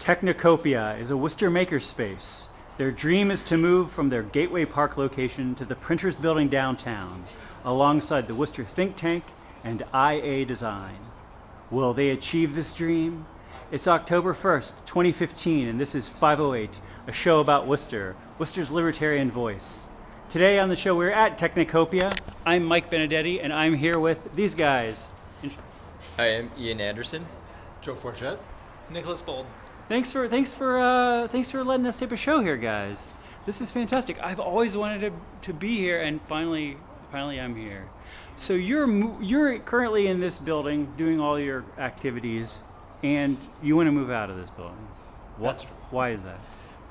Technocopia is a Worcester makerspace. Their dream is to move from their Gateway Park location to the Printers Building downtown, alongside the Worcester Think Tank and IA Design. Will they achieve this dream? It's October 1st, 2015, and this is 508, a show about Worcester, Worcester's libertarian voice. Today on the show, we're at Technocopia. I'm Mike Benedetti, and I'm here with these guys. I'm Ian Anderson. Joe Forget. Nicholas Bold. Thanks for thanks for uh, thanks for letting us tape a show here, guys. This is fantastic. I've always wanted to, to be here, and finally, finally, I'm here. So you're you're currently in this building doing all your activities, and you want to move out of this building. Wh- That's true. Why is that?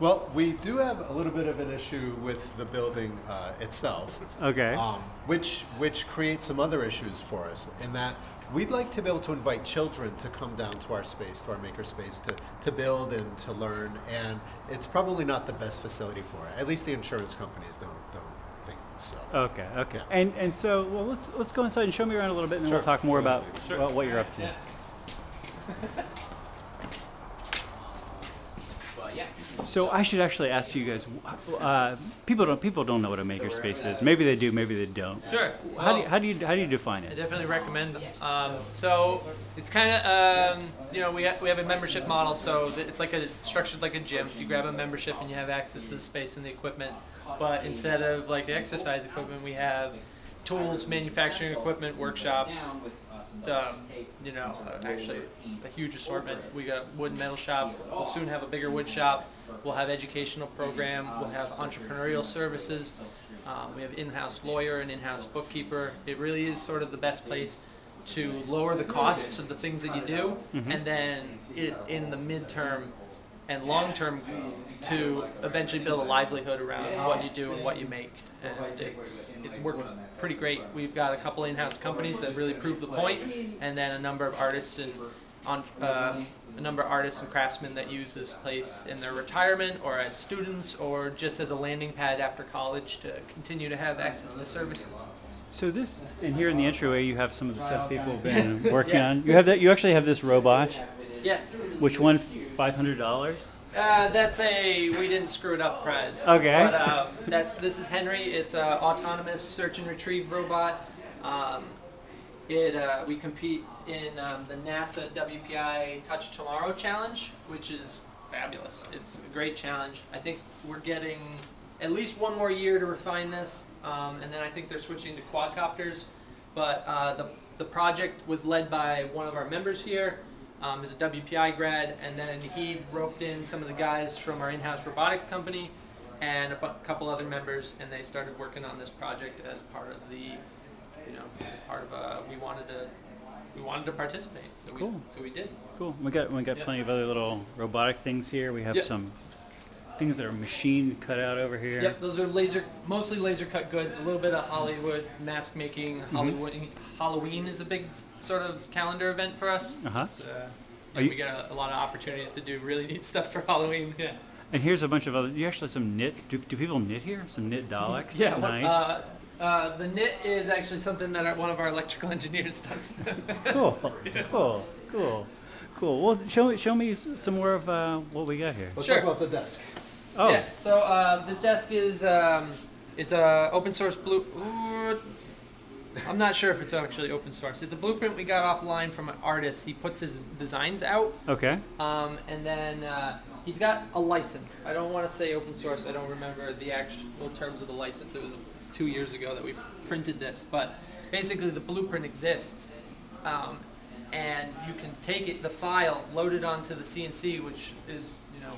Well, we do have a little bit of an issue with the building uh, itself, Okay. um, which which creates some other issues for us. In that we'd like to be able to invite children to come down to our space, to our maker space, to to build and to learn. And it's probably not the best facility for it. At least the insurance companies don't don't think so. Okay. Okay. Yeah. And and so well, let's let's go inside and show me around a little bit, and then we'll talk more about about what you're up to. So I should actually ask you guys. Uh, people don't people don't know what a makerspace is. Maybe they do. Maybe they don't. Sure. How do you, how do you how do you define it? I definitely recommend. Um, so it's kind of um, you know we ha- we have a membership model, so it's like a structured like a gym. You grab a membership and you have access to the space and the equipment. But instead of like the exercise equipment, we have tools, manufacturing equipment, workshops. Um, you know, uh, actually a huge assortment. We got wood and metal shop. We'll soon have a bigger wood shop. We'll have educational program. We'll have entrepreneurial services. Um, we have in-house lawyer and in-house bookkeeper. It really is sort of the best place to lower the costs of the things that you do, and then it, in the midterm and long term to eventually build a livelihood around what you do and what you make. And it's it's worked pretty great. We've got a couple in-house companies that really prove the point, and then a number of artists and on um, a number of artists and craftsmen that use this place in their retirement or as students or just as a landing pad after college to continue to have access to services. So this and here in the entryway, you have some of the stuff people have been working on. You have that. You actually have this robot, Yes. which won five hundred dollars. Uh, that's a we didn't screw it up prize. Okay. But um, that's this is Henry. It's a autonomous search and retrieve robot. Um, it uh, we compete in um, the NASA WPI Touch Tomorrow challenge, which is fabulous. It's a great challenge. I think we're getting at least one more year to refine this, um, and then I think they're switching to quadcopters. But uh, the the project was led by one of our members here um, is a WPI grad, and then he roped in some of the guys from our in-house robotics company and a bu- couple other members, and they started working on this project as part of the, you know, as part of a, we wanted to, we wanted to participate, so we, so we did. Cool. We got we got Yeah. plenty of other little robotic things here. We have Yeah. some things that are machine cut out over here. Yep, those are laser, mostly laser cut goods. A little bit of Hollywood mask making. Mm-hmm. Hollywood Halloween is a big sort of calendar event for us. Uh-huh. It's, uh, Are you- we get a, a lot of opportunities to do really neat stuff for Halloween. Yeah. And here's a bunch of other. You actually have some knit. Do, do people knit here? Some knit Daleks. Yeah, Nice. Uh, uh, the knit is actually something that our, one of our electrical engineers does. cool. Cool. Cool. Cool. Well, show show me some more of uh, what we got here. Let's Sure. talk about the desk. Oh. Yeah. So uh, this desk is um, it's a open source blue. Ooh, I'm not sure if it's actually open source. It's a blueprint we got offline from an artist. He puts his designs out, Okay. um, and then uh, he's got a license. I don't want to say open source. I don't remember the actual terms of the license. It was two years ago that we printed this, but basically the blueprint exists, um, and you can take it, the file, load it onto the CNC, which is you know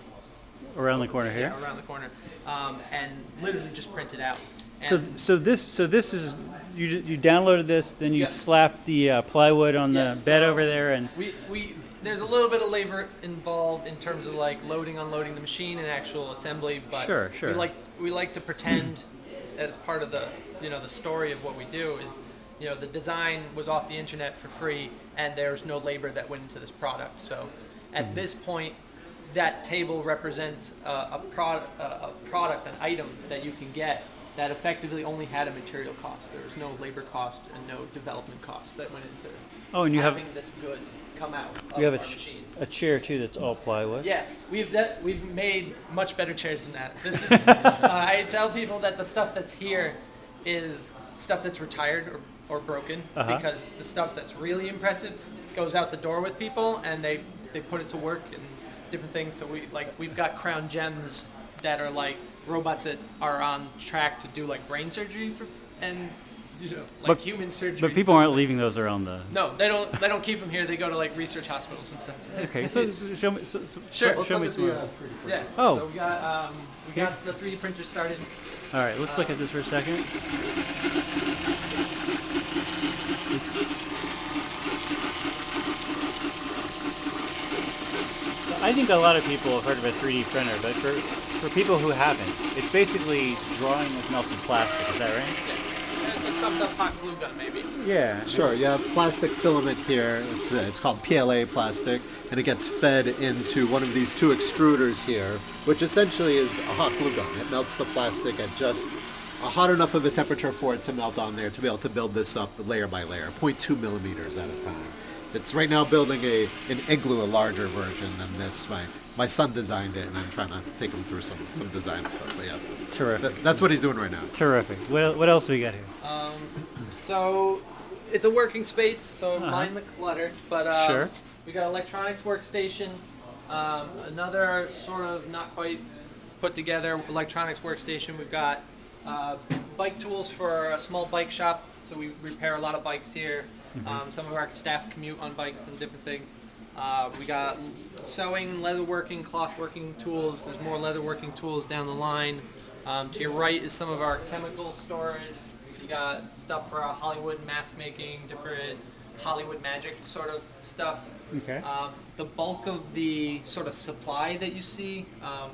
Around the corner here. yeah, around the corner, um, and literally just print it out. So so this so this is you you downloaded this, then you Yeah. slap the uh, plywood on the Yeah, bed so- over there, and we, we there's a little bit of labor involved in terms of like loading, unloading the machine and actual assembly, but Sure, sure. we like we like to pretend as part of the you know the story of what we do is you know the design was off the internet for free and there's no labor that went into this product. So at Mm-hmm. this point, that table represents a, a, a product, an item that you can get that effectively only had a material cost. There was no labor cost and no development cost that went into oh, and you have having this good come out. Of We have a, our ch- machines. a chair too that's all plywood. Yes, we've de- we've made much better chairs than that. This is uh, I tell people that the stuff that's here is stuff that's retired or, or broken Uh-huh. because the stuff that's really impressive goes out the door with people and they they put it to work and different things. So we like we've got crown gems that are like robots that are on track to do like brain surgery for and you know like But- human surgery. But people aren't leaving those around the. No, they don't. They don't keep them here. They go to like research hospitals and stuff. Okay, so, so show me. So, so Sure. Show, What's show me some. more. uh, Yeah. Oh. So we got um, we Here. got the 3D printer started. All right, let's look at this for a second. It's- I think a lot of people have heard of a 3D printer, but for, for people who haven't, it's basically drawing with melted plastic. Is that right? Yeah. It's a stuffed up hot glue gun, maybe. Yeah. Sure, you have plastic filament here. It's, uh, it's called PLA plastic, and it gets fed into one of these two extruders here, which essentially is a hot glue gun. It melts the plastic at just a hot enough of a temperature for it to melt on there to be able to build this up layer by layer, 0.2 millimeters at a time. It's right now building a an igloo, a larger version than this. My my son designed it, and I'm trying to take him through some, some design stuff. But yeah, Terrific. that, that's what he's doing right now. Terrific. What, what else do we got here? Um, So it's a working space, so mind the clutter. But um, Uh-huh. Sure. we got electronics workstation, um, another sort of not quite put together electronics workstation. We've got uh, bike tools for a small bike shop, so we repair a lot of bikes here. Mm-hmm. Um, some of our staff commute on bikes and different things. Uh, we got sewing, leatherworking, cloth working tools. There's more leatherworking tools down the line. Um, to your right is some of our chemical storage. You got stuff for uh, Hollywood mask making, different Hollywood magic sort of stuff. Okay. Um, the bulk of the sort of supply that you see, um,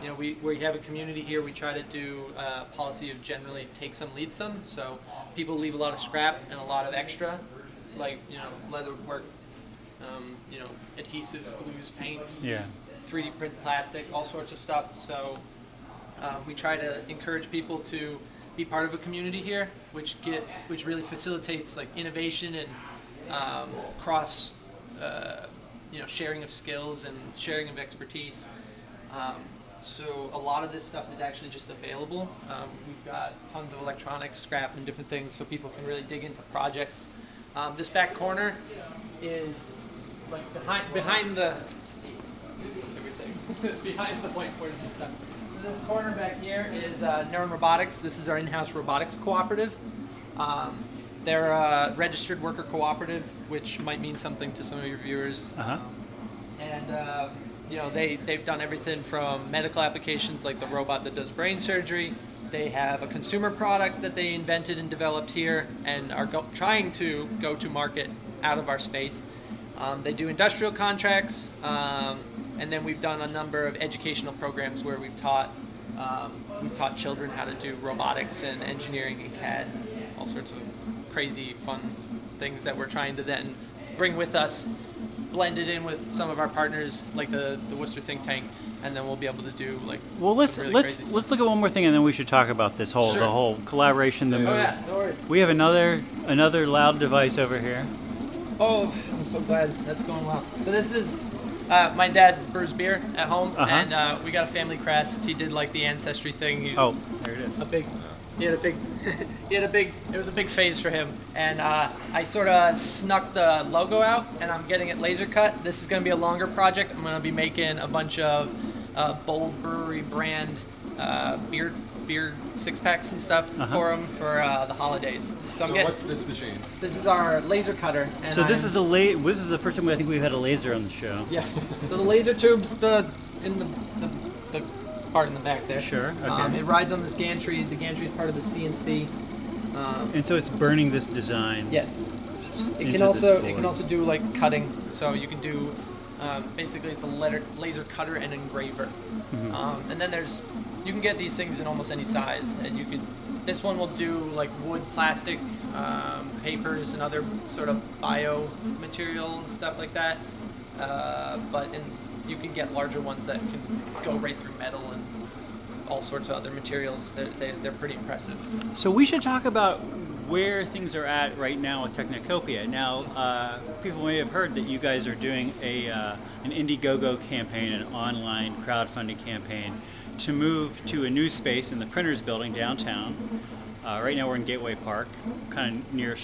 you know, we, we have a community here. We try to do a policy of generally take some, leave some. So people leave a lot of scrap and a lot of extra, like you know, leather work, um, you know, adhesives, glues, paints. Yeah. 3D print plastic, all sorts of stuff. So um, we try to encourage people to be part of a community here, which get which really facilitates like innovation and um, cross, uh, you know, sharing of skills and sharing of expertise. Um, so a lot of this stuff is actually just available. Um, we've got tons of electronics, scrap, and different things, so people can really dig into projects. Um, this back corner is like behind behind the everything behind the whiteboard and stuff. So this corner back here is uh, Neuron Robotics. This is our in-house robotics cooperative. Um, they're a registered worker cooperative, which might mean something to some of your viewers. Uh-huh. Um, and um, you know they they've done everything from medical applications like the robot that does brain surgery. They have a consumer product that they invented and developed here, and are go- trying to go to market out of our space. Um, they do industrial contracts, um, and then we've done a number of educational programs where we've taught um, we've taught children how to do robotics and engineering and CAD, all sorts of crazy fun things that we're trying to then bring with us, blend it in with some of our partners like the the Worcester think tank, and then we'll be able to do like Well, let's some really let's crazy let's look at one more thing, and then we should talk about this whole Sure. the whole collaboration. The move. Oh yeah, no. We have another another loud device over here. Oh, I'm so glad that's going well. So this is uh, my dad brews beer at home, Uh-huh. and uh, we got a family crest. He did like the ancestry thing. He was Oh, there it is. a big. He had a big. he had a big. It was a big phase for him, and uh, I sort of snuck the logo out, and I'm getting it laser cut. This is going to be a longer project. I'm going to be making a bunch of uh, bold brewery brand uh, beer beer six packs and stuff Uh-huh. for him for uh, the holidays. So I'm So getting. what's this machine? This is our laser cutter. And So this I'm- is a la- This is the first time I think we've had a laser on the show. Yes. So the laser tube's the in the, the, the part in the back there. Sure, Um, it rides on this gantry. The gantry is part of the CNC. Um, And so it's burning this design. yes. It can also it can also do like cutting. So you can do um, basically it's a letter, laser cutter and engraver. Mm-hmm. Um, and then there's you can get these things in almost any size, and you could. This one will do like wood, plastic, um, papers, and other sort of bio material and stuff like that. Uh, but in, you can get larger ones that can go right through metal and all sorts of other materials. They're, they, they're pretty impressive. So we should talk about where things are at right now with Technocopia. Now, uh, people may have heard that you guys are doing a uh, an Indiegogo campaign, an online crowdfunding campaign, to move to a new space in the Printers Building downtown. Uh, right now, we're in Gateway Park, kind of near.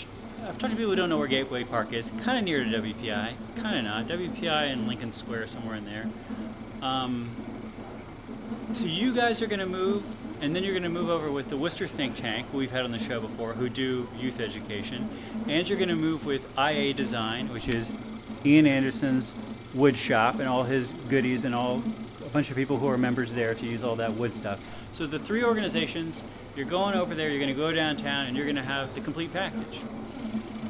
I've talked to people who don't know where Gateway Park is. Kind of near to WPI, kind of not. WPI and Lincoln Square, somewhere in there. Um, so you guys are going to move, and then you're going to move over with the Worcester Think Tank, we've had on the show before, who do youth education, and you're going to move with IA Design, which is Ian Anderson's wood shop and all his goodies and all a bunch of people who are members there to use all that wood stuff. So the three organizations, you're going over there, you're going to go downtown, and you're going to have the complete package.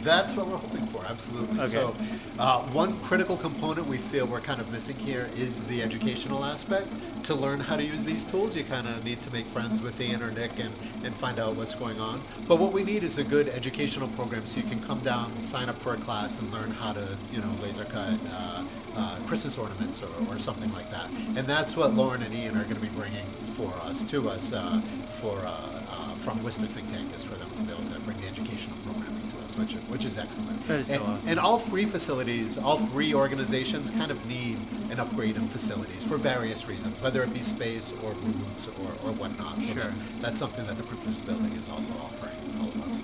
That's what we're hoping for, absolutely. Okay. So, uh, one critical component we feel we're kind of missing here is the educational aspect. To learn how to use these tools, you kind of need to make friends with Ian or Nick and, and find out what's going on. But what we need is a good educational program so you can come down, sign up for a class, and learn how to, you know, laser cut uh, uh, Christmas ornaments or, or something like that. And that's what Lauren and Ian are going to be bringing for us, to us, uh, for uh, uh, from Worcester Think Tank, is for them to be able to bring the educational programming which is, which is excellent. That is so and, awesome. and all three facilities, all three organizations kind of need an upgrade in facilities for various reasons, whether it be space or rooms or, or whatnot. So Sure. that's, that's something that the Printers Building is also offering all of us.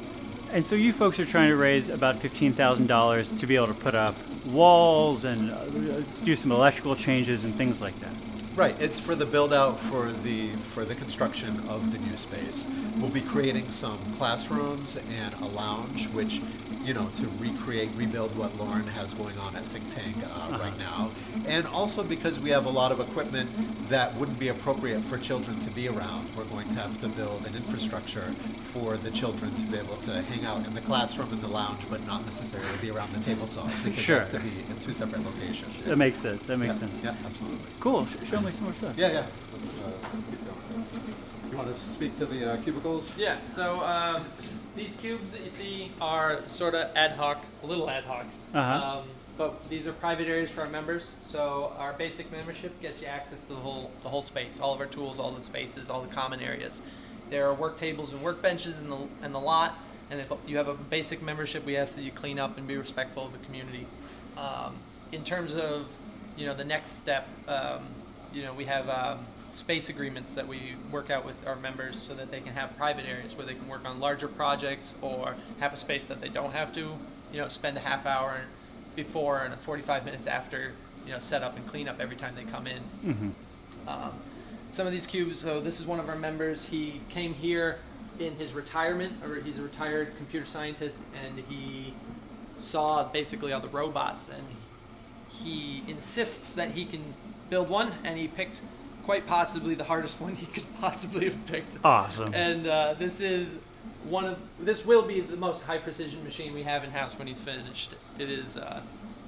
And so you folks are trying to raise about fifteen thousand dollars to be able to put up walls and uh, do some electrical changes and things like that. Right, it's for the build out for the for the construction of the new space. We'll be creating some classrooms and a lounge, which you know to recreate, rebuild what Lauren has going on at Think Tank uh, right now, and also because we have a lot of equipment that wouldn't be appropriate for children to be around. We're going to have to build an infrastructure for the children to be able to hang out in the classroom and the lounge, but not necessarily be around the table saws because Sure. they have to be in two separate locations. That makes sense. That makes yeah, sense. Yeah, absolutely. Cool. Sh- show me some more stuff. Yeah, yeah. Uh. You want to speak to the uh, cubicles? Yeah, so um, these cubes that you see are sort of ad hoc, a little ad hoc. Uh-huh. Um, but these are private areas for our members. So our basic membership gets you access to the whole the whole space, all of our tools, all the spaces, all the common areas. There are work tables and workbenches in the in the lot. And if you have a basic membership, we ask that you clean up and be respectful of the community. Um, in terms of you know the next step, um, you know we have um, space agreements that we work out with our members so that they can have private areas where they can work on larger projects or have a space that they don't have to you know spend a half hour before and 45 minutes after you know set up and clean up every time they come in. Um, some of these cubes. So this is one of our members. He came here in his retirement, or he's a retired computer scientist, and he saw basically all the robots, and he insists that he can build one, and he picked quite possibly the hardest one he could possibly have picked. Awesome. And uh, this is one of this will be the most high precision machine we have in house when he's finished. It is. Uh,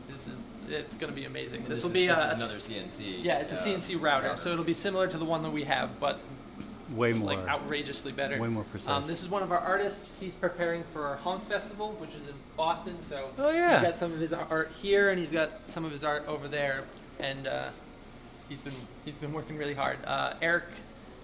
this is. It's going to be amazing. This, This, will be this a, is another CNC. yeah, it's a uh, CNC router, so it'll be similar to the one that we have, but Way more. like outrageously better. Way more Um, precise. this is one of our artists. He's preparing for our Honk Festival, which is in Boston. So Oh, yeah. he's got some of his art here, and he's got some of his art over there, and uh, he's been he's been working really hard. Uh, Eric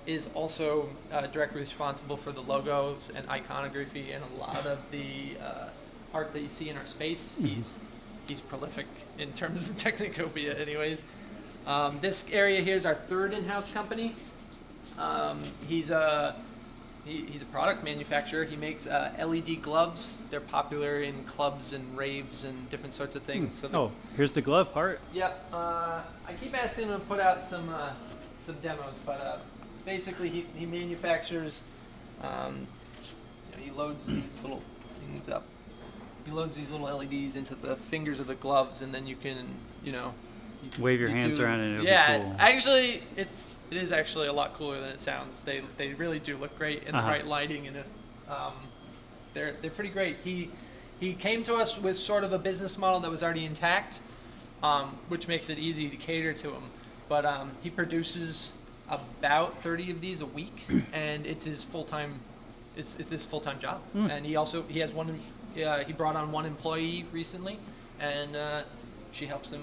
is also uh, directly responsible for the logos and iconography and a lot of the uh, art that you see in our space. Mm-hmm. He's he's prolific in terms of Technocopia, anyways. Um, this area here is our third in-house company. Um, he's a he, he's a product manufacturer. He makes uh, LED gloves. They're popular in clubs and raves and different sorts of things. So the- oh, here's the glove part. Yep. Uh, I keep asking him to put out some uh, some demos, but uh, basically he, he manufactures. Um, you know, he loads these little things up. He loads these little LEDs into the fingers of the gloves, and then you can you know. Wave your you hands do- around and it'll be yeah, cool. actually, it's it is actually a lot cooler than it sounds. They they really do look great in Uh-huh. the right lighting, and um, they're they're pretty great. He he came to us with sort of a business model that was already intact, um, which makes it easy to cater to him. But um, he produces about 30 of these a week, and it's his full time. It's, it's his full time job, and he also he has one. Uh, he brought on one employee recently, and uh, she helps him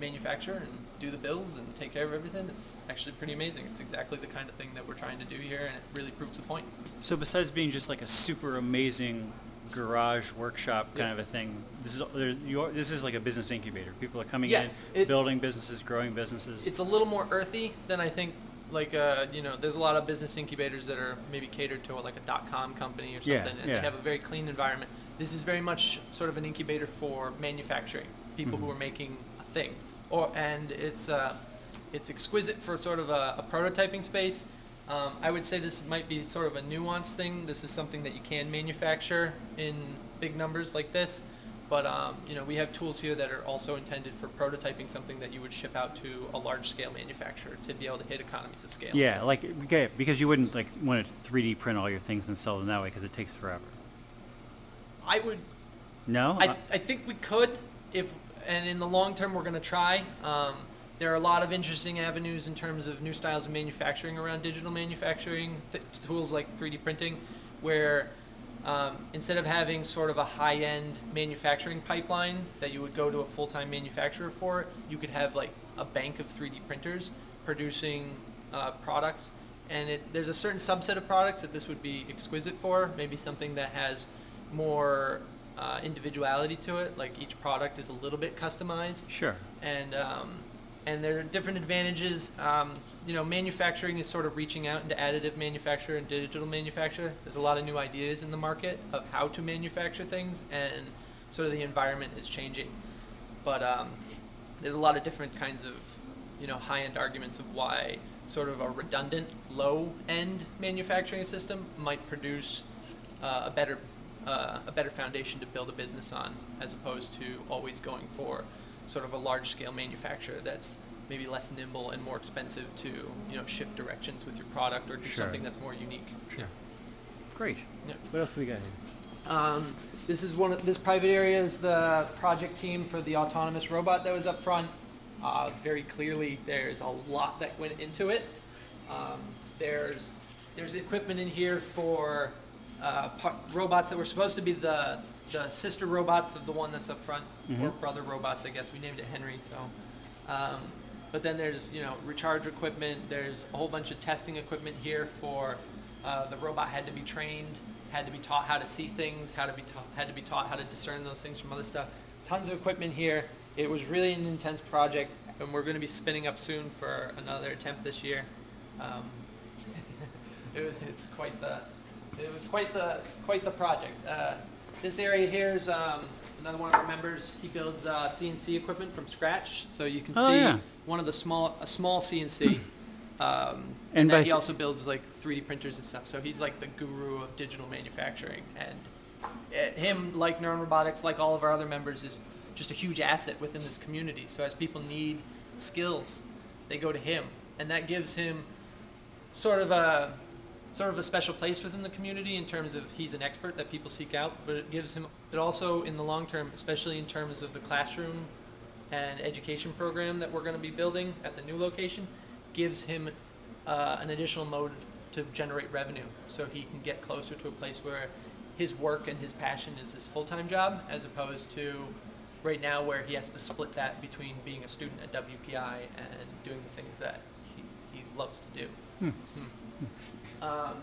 manufacture and do the bills and take care of everything. It's actually pretty amazing. It's exactly the kind of thing that we're trying to do here, and it really proves the point. So besides being just like a super amazing garage workshop kind Yeah. of a thing, this is this is like a business incubator. People are coming Yeah, in, building businesses, growing businesses. It's a little more earthy than I think. Like uh, you know, there's a lot of business incubators that are maybe catered to like a dot com company or something, Yeah, and they have a very clean environment. This is very much sort of an incubator for manufacturing, people who Mhm. are making a thing, or and it's uh, it's exquisite for sort of a, a prototyping space. Um, I would say this might be sort of a nuanced thing. This is something that you can manufacture in big numbers like this, but um, you know we have tools here that are also intended for prototyping something that you would ship out to a large scale manufacturer to be able to hit economies of scale. yeah, like okay, because you wouldn't like want to 3D print all your things and sell them that way because it takes forever. I would No, I, I think we could if and in the long term we're going to try. Um, there are a lot of interesting avenues in terms of new styles of manufacturing around digital manufacturing th- tools like 3d printing where um, instead of having sort of a high-end manufacturing pipeline that you would go to a full-time manufacturer for you could have like a bank of 3d printers producing uh, products. And it, there's a certain subset of products that this would be exquisite for maybe something that has more uh, individuality to it. Like each product is a little bit customized, sure. and um, and there are different advantages. Um, you know, manufacturing is sort of reaching out into additive manufacture and digital manufacture. There's a lot of new ideas in the market of how to manufacture things, and sort of the environment is changing. But um, there's a lot of different kinds of you know high-end arguments of why sort of a redundant low-end manufacturing system might produce uh, a better uh, a better foundation to build a business on as opposed to always going for sort of a large scale manufacturer that's maybe less nimble and more expensive to you know shift directions with your product or do Sure. something that's more unique. Sure. Yeah. Great. Yeah. What else do we got here? Um, this is one of this private area is the project team for the autonomous robot that was up front. Uh, very clearly, there's a lot that went into it. Um, there's there's equipment in here for uh, par- robots that were supposed to be the the sister robots of the one that's up front, or Mhm. brother robots, I guess. We named it Henry, so. Um, but then there's you know recharge equipment. There's a whole bunch of testing equipment here for uh, the robot had to be trained, had to be taught how to see things, how to be taught had to be taught how to discern those things from other stuff. Tons of equipment here. It was really an intense project, and we're going to be spinning up soon for another attempt this year. Um, it was, it's quite the it was quite the quite the project. Uh, this area here is um, another one of our members. He builds uh, CNC equipment from scratch, so you can Oh, see yeah. one of the small a small CNC. Um, And and by then he s- also builds like 3D printers and stuff. So he's like the guru of digital manufacturing. And uh, him, like Neuron Robotics, like all of our other members, is just a huge asset within this community. So as people need skills, they go to him, and that gives him sort of a sort of a special place within the community in terms of he's an expert that people seek out. But it gives him, but also in the long term, especially in terms of the classroom and education program that we're going to be building at the new location, gives him uh, an additional mode to generate revenue so he can get closer to a place where his work and his passion is his full-time job as opposed to right now where he has to split that between being a student at WPI and doing the things that he, he loves to do. Hmm. Um,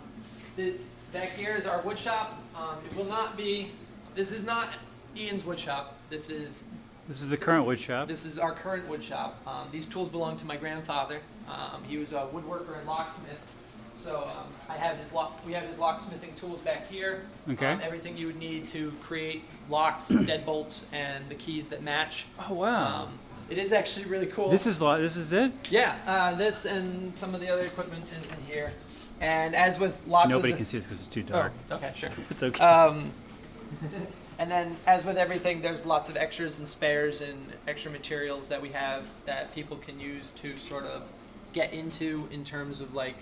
the, back here is our wood shop. Um, it will not be, this is not Ian's wood shop. This is This is the current wood shop. this is our current wood shop. Um, these tools belong to my grandfather. Um, he was a woodworker and locksmith. So um, I have his lock. We have his locksmithing tools back here. Okay. Um, everything you would need to create locks, deadbolts, and the keys that match. Oh wow. Um, it is actually really cool. this is lo- this is it. yeah. Uh, this and some of the other equipment is in here. And as with lots of Nobody of can see this because it's too Oh, dark. okay, sure. It's okay. Um, and then, as with everything, there's lots of extras and spares and extra materials that we have that people can use to sort of get into in terms of like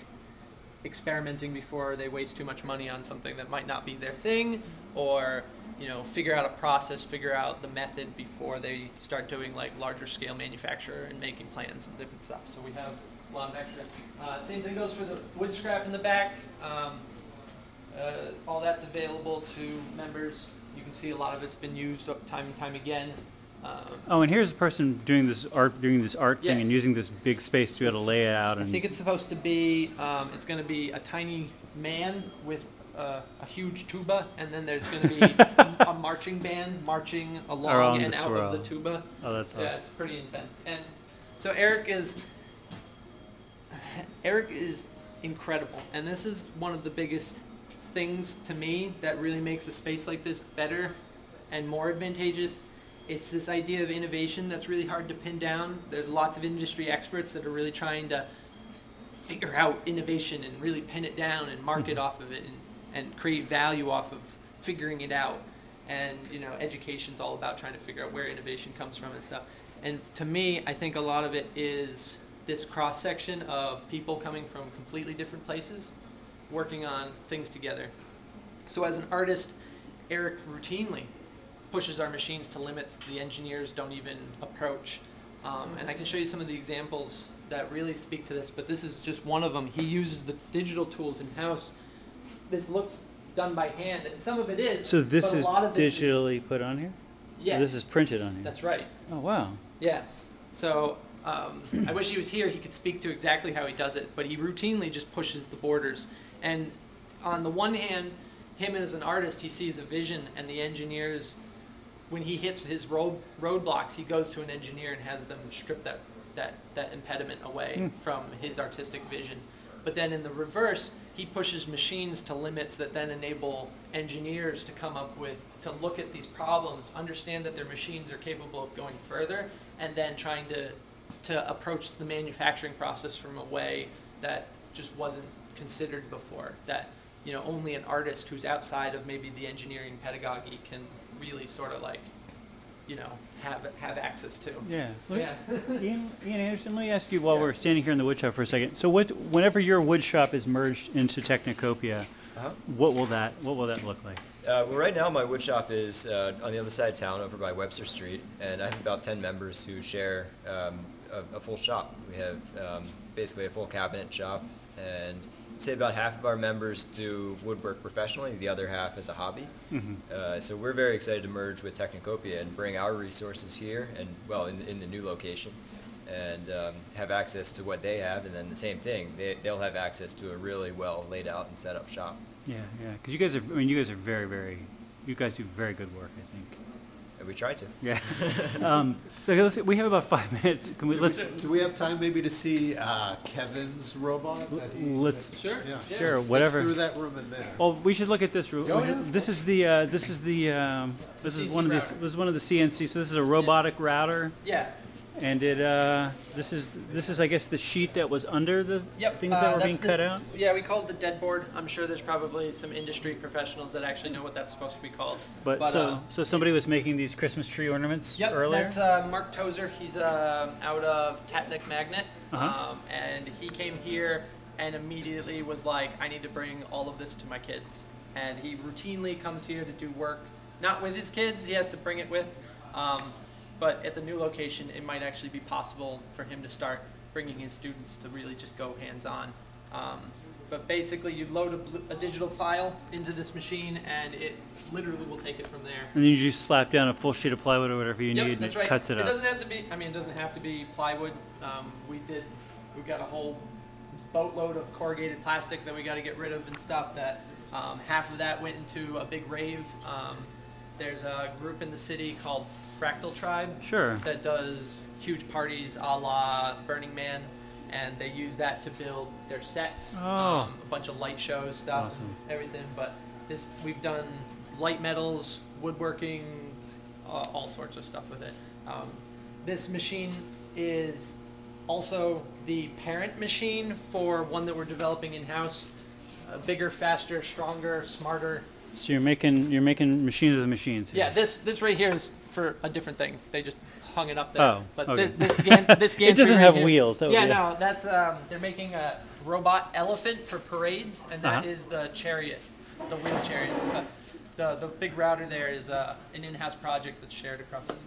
experimenting before they waste too much money on something that might not be their thing, or you know, figure out a process, figure out the method before they start doing like larger scale manufacture and making plans and different stuff. So we have lot of extra. Uh, same thing goes for the wood scrap in the back. Um, uh, all that's available to members. You can see a lot of it's been used time and time again. Um, Oh, and here's a person doing this art, doing this art thing, and Yes. using this big space to be able to lay it out. I And think it's supposed to be. Um, it's going to be a tiny man with uh, a huge tuba, and then there's going to be a, a marching band marching along Around and the out swirl. of the tuba. oh, that's Yeah, awesome. it's pretty intense. And so Eric is Eric is incredible, and this is one of the biggest things to me that really makes a space like this better and more advantageous. It's this idea of innovation that's really hard to pin down. There's lots of industry experts that are really trying to figure out innovation and really pin it down and market mm-hmm. off of it and, and create value off of figuring it out. And you know, education's all about trying to figure out where innovation comes from and stuff. And to me, I think a lot of it is this cross section of people coming from completely different places, working on things together. So as an artist, Eric routinely pushes our machines to limits the engineers don't even approach. Um, and I can show you some of the examples that really speak to this, but this is just one of them. He uses the digital tools in house. This looks done by hand, and some of it is. So this but a is lot of this is- digitally put on here. yes, This is printed on here. that's right. oh wow. Yes. So um, I wish he was here. He could speak to exactly how he does it, but he routinely just pushes the borders. And on the one hand, him as an artist, he sees a vision, and the engineers, when he hits his road roadblocks, he goes to an engineer and has them strip that that that impediment away from his artistic vision. But then in the reverse, he pushes machines to limits that then enable engineers to come up with to look at these problems, understand that their machines are capable of going further, and then trying to to approach the manufacturing process from a way that just wasn't considered before. That you know only an artist who's outside of maybe the engineering pedagogy can really sort of like you know have have access to. Yeah. Let- Yeah. Ian, Ian Anderson, let me ask you while Yeah. we're standing here in the wood shop for a second. So, what, whenever your wood shop is merged into Technocopia, Uh-huh. what will that what will that look like? Uh, well, right now my wood shop is uh, on the other side of town, over by Webster Street, and I have about ten members who share um, a, a full shop. We have um, basically a full cabinet shop, and say about half of our members do woodwork professionally, the other half as a hobby. Uh, so we're very excited to merge with Technocopia and bring our resources here, and well, in, in the new location, and um, have access to what they have, and then the same thing, they, they'll have access to a really well laid out and set up shop. Yeah, yeah. Because you guys are, I mean, you guys are very, very, you guys do very good work, I think. And we tried to. Yeah. um, so let's, we have about five minutes. Can we let's Do we have time maybe to see uh, Kevin's robot? That he, let's Sure. yeah. Sure, Let's- whatever. Let's through that room in there. Well, we should look at this. room. Oh, yeah, this is the uh, this is the um, this is CNC one of the this is one of the CNC. So this is a robotic router, Yeah. And it uh, this is this is I guess the sheet that was under the Yep. things uh, that were being the- cut out. Yeah, we call it the dead board. I'm sure there's probably some industry professionals that actually know what that's supposed to be called. But, so uh, so somebody was making these Christmas tree ornaments Yep, earlier. that's uh, Mark Tozer. He's um, out of Tapnik Magnet, Uh-huh. um, and he came here and immediately was like, "I need to bring all of this to my kids." And he routinely comes here to do work, not with his kids. He has to bring it with, um, but at the new location, it might actually be possible for him to start bringing his students to really just go hands-on. Um, but basically, you load a, bl- a digital file into this machine, and it literally will take it from there. and then you just slap down a full sheet of plywood or whatever you need, and it cuts it, it up. doesn't have to be. I mean, it doesn't have to be plywood. Um, we did. We got a whole boatload of corrugated plastic that we got to get rid of and stuff. That um, half of that went into a big rave. Um, there's a group in the city called Fractal Tribe Sure. that does huge parties a la Burning Man, and they use that to build their sets, Oh. um, a bunch of light shows, stuff, awesome. everything. But this, we've done light metals, woodworking, uh, all sorts of stuff with it. Um, this machine is also the parent machine for one that we're developing in house. Uh, bigger, faster, stronger, smarter. So you're making you're making machines of the machines. here. Yeah, this this right here is for a different thing. They just hung it up there. Oh, but okay. thi- this gan- this It doesn't right have here- wheels. That yeah, be a- no, that's um, they're making a robot elephant for parades, and that Uh-huh. is the chariot, the wheel chariots. But the the big router there is uh, an in-house project that's shared across.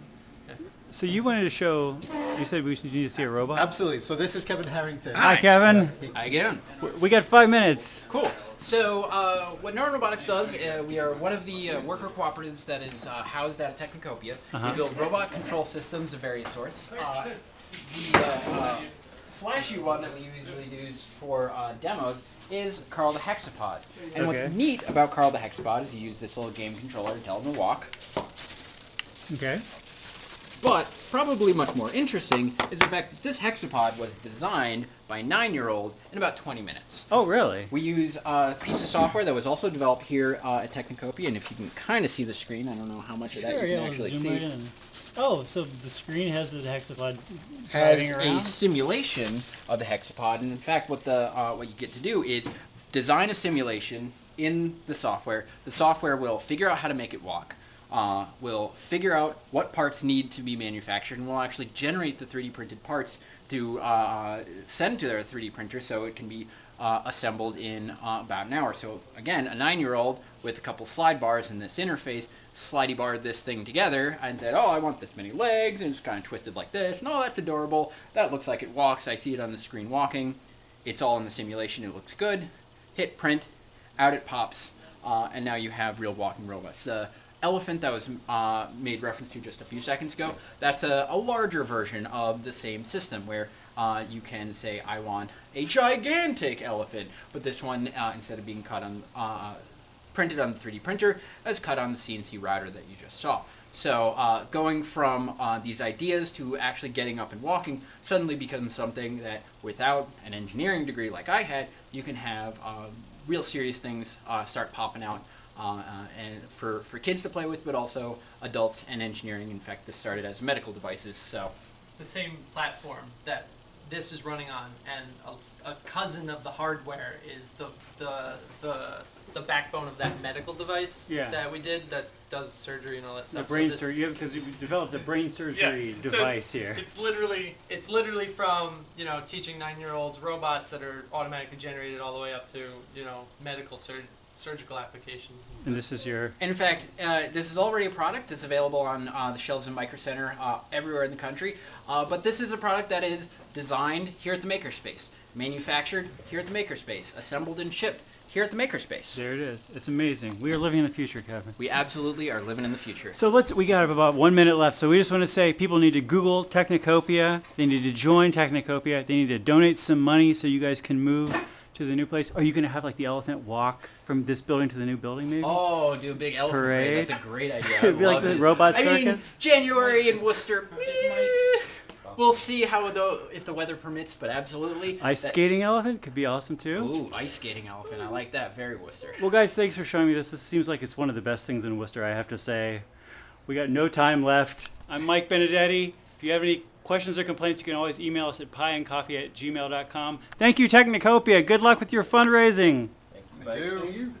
yeah. So you wanted to show. You said we should need to see a robot. Absolutely. So this is Kevin Harrington. Hi, Kevin. Hi again. We got five minutes. Cool. So, uh, what Neuron Robotics does, uh, we are one of the uh, worker cooperatives that is uh, housed out of Technocopia. Uh-huh. We build robot control systems of various sorts. Uh, the uh, flashy one that we usually use for uh, demos is Carl the Hexapod. And Okay. what's neat about Carl the Hexapod is you use this little game controller to tell him to walk. Okay. But probably much more interesting is the fact that this hexapod was designed by a nine-year-old in about 20 minutes. Oh, really? We use a piece of software that was also developed here uh, at Technocopia, and if you can kind of see the screen, I don't know how much of that you yeah, can actually zoom see. right in. Oh, so the screen has the hexapod Has driving a simulation of the hexapod, and in fact, what the uh, what you get to do is design a simulation in the software. The software will figure out how to make it walk. Uh, will figure out what parts need to be manufactured, and will actually generate the 3D printed parts to uh, send to their 3D printer so it can be uh, assembled in uh, about an hour. So again, a nine-year-old with a couple slide bars in this interface slidey barred this thing together and said, "Oh, I want this many legs," and it's kind of twisted like this. And oh, that's adorable. That looks like it walks. I see it on the screen walking. It's all in the simulation. It looks good. Hit print. Out it pops, uh, and now you have real walking robots. The elephant that was uh, made reference to just a few seconds ago, that's a, a larger version of the same system where uh, you can say, I want a gigantic elephant, but this one, uh, instead of being cut on, uh, printed on the 3D printer, is cut on the CNC router that you just saw. So uh, going from uh, these ideas to actually getting up and walking suddenly becomes something that, without an engineering degree like I had, you can have real serious things start popping out Uh, and for, for kids to play with, but also adults and engineering. In fact, this started as medical devices. So the same platform that this is running on, and a, a cousin of the hardware is the the the the backbone of that medical device Yeah. that we did that does surgery and all that stuff. The stuff. brain so surgery, because you developed a brain surgery Yeah, so device here. It's literally it's literally from you know teaching nine year olds robots that are automatically generated all the way up to you know medical sur- surgical applications. And And this is your. And in fact, uh, this is already a product. It's available on uh, the shelves in Micro Center uh, everywhere in the country. Uh, but this is a product that is designed here at the Makerspace, manufactured here at the Makerspace, assembled and shipped here at the Makerspace. There it is. It's amazing. We are living in the future, Kevin. We absolutely are living in the future. So let's. We got about one minute left. So we just want to say people need to Google Technocopia. They need to join Technocopia. They need to donate some money so you guys can move to the new place. Are you going to have like the elephant walk from this building to the new building? Maybe. Oh, do a big elephant parade. Parade. That's a great idea. It'd I be like the it. robot I mean. January in Worcester. We'll see how though if the weather permits, but absolutely. Ice that- skating elephant could be awesome too. Ooh, ice skating elephant. I like that. Very Worcester. Well, guys, thanks for showing me this. This seems like it's one of the best things in Worcester, I have to say. We got no time left. I'm Mike Benedetti. If you have any questions or complaints, you can always email us at pieandcoffee at gmail.com. Thank you, Technocopia. Good luck with your fundraising. Thank you. You.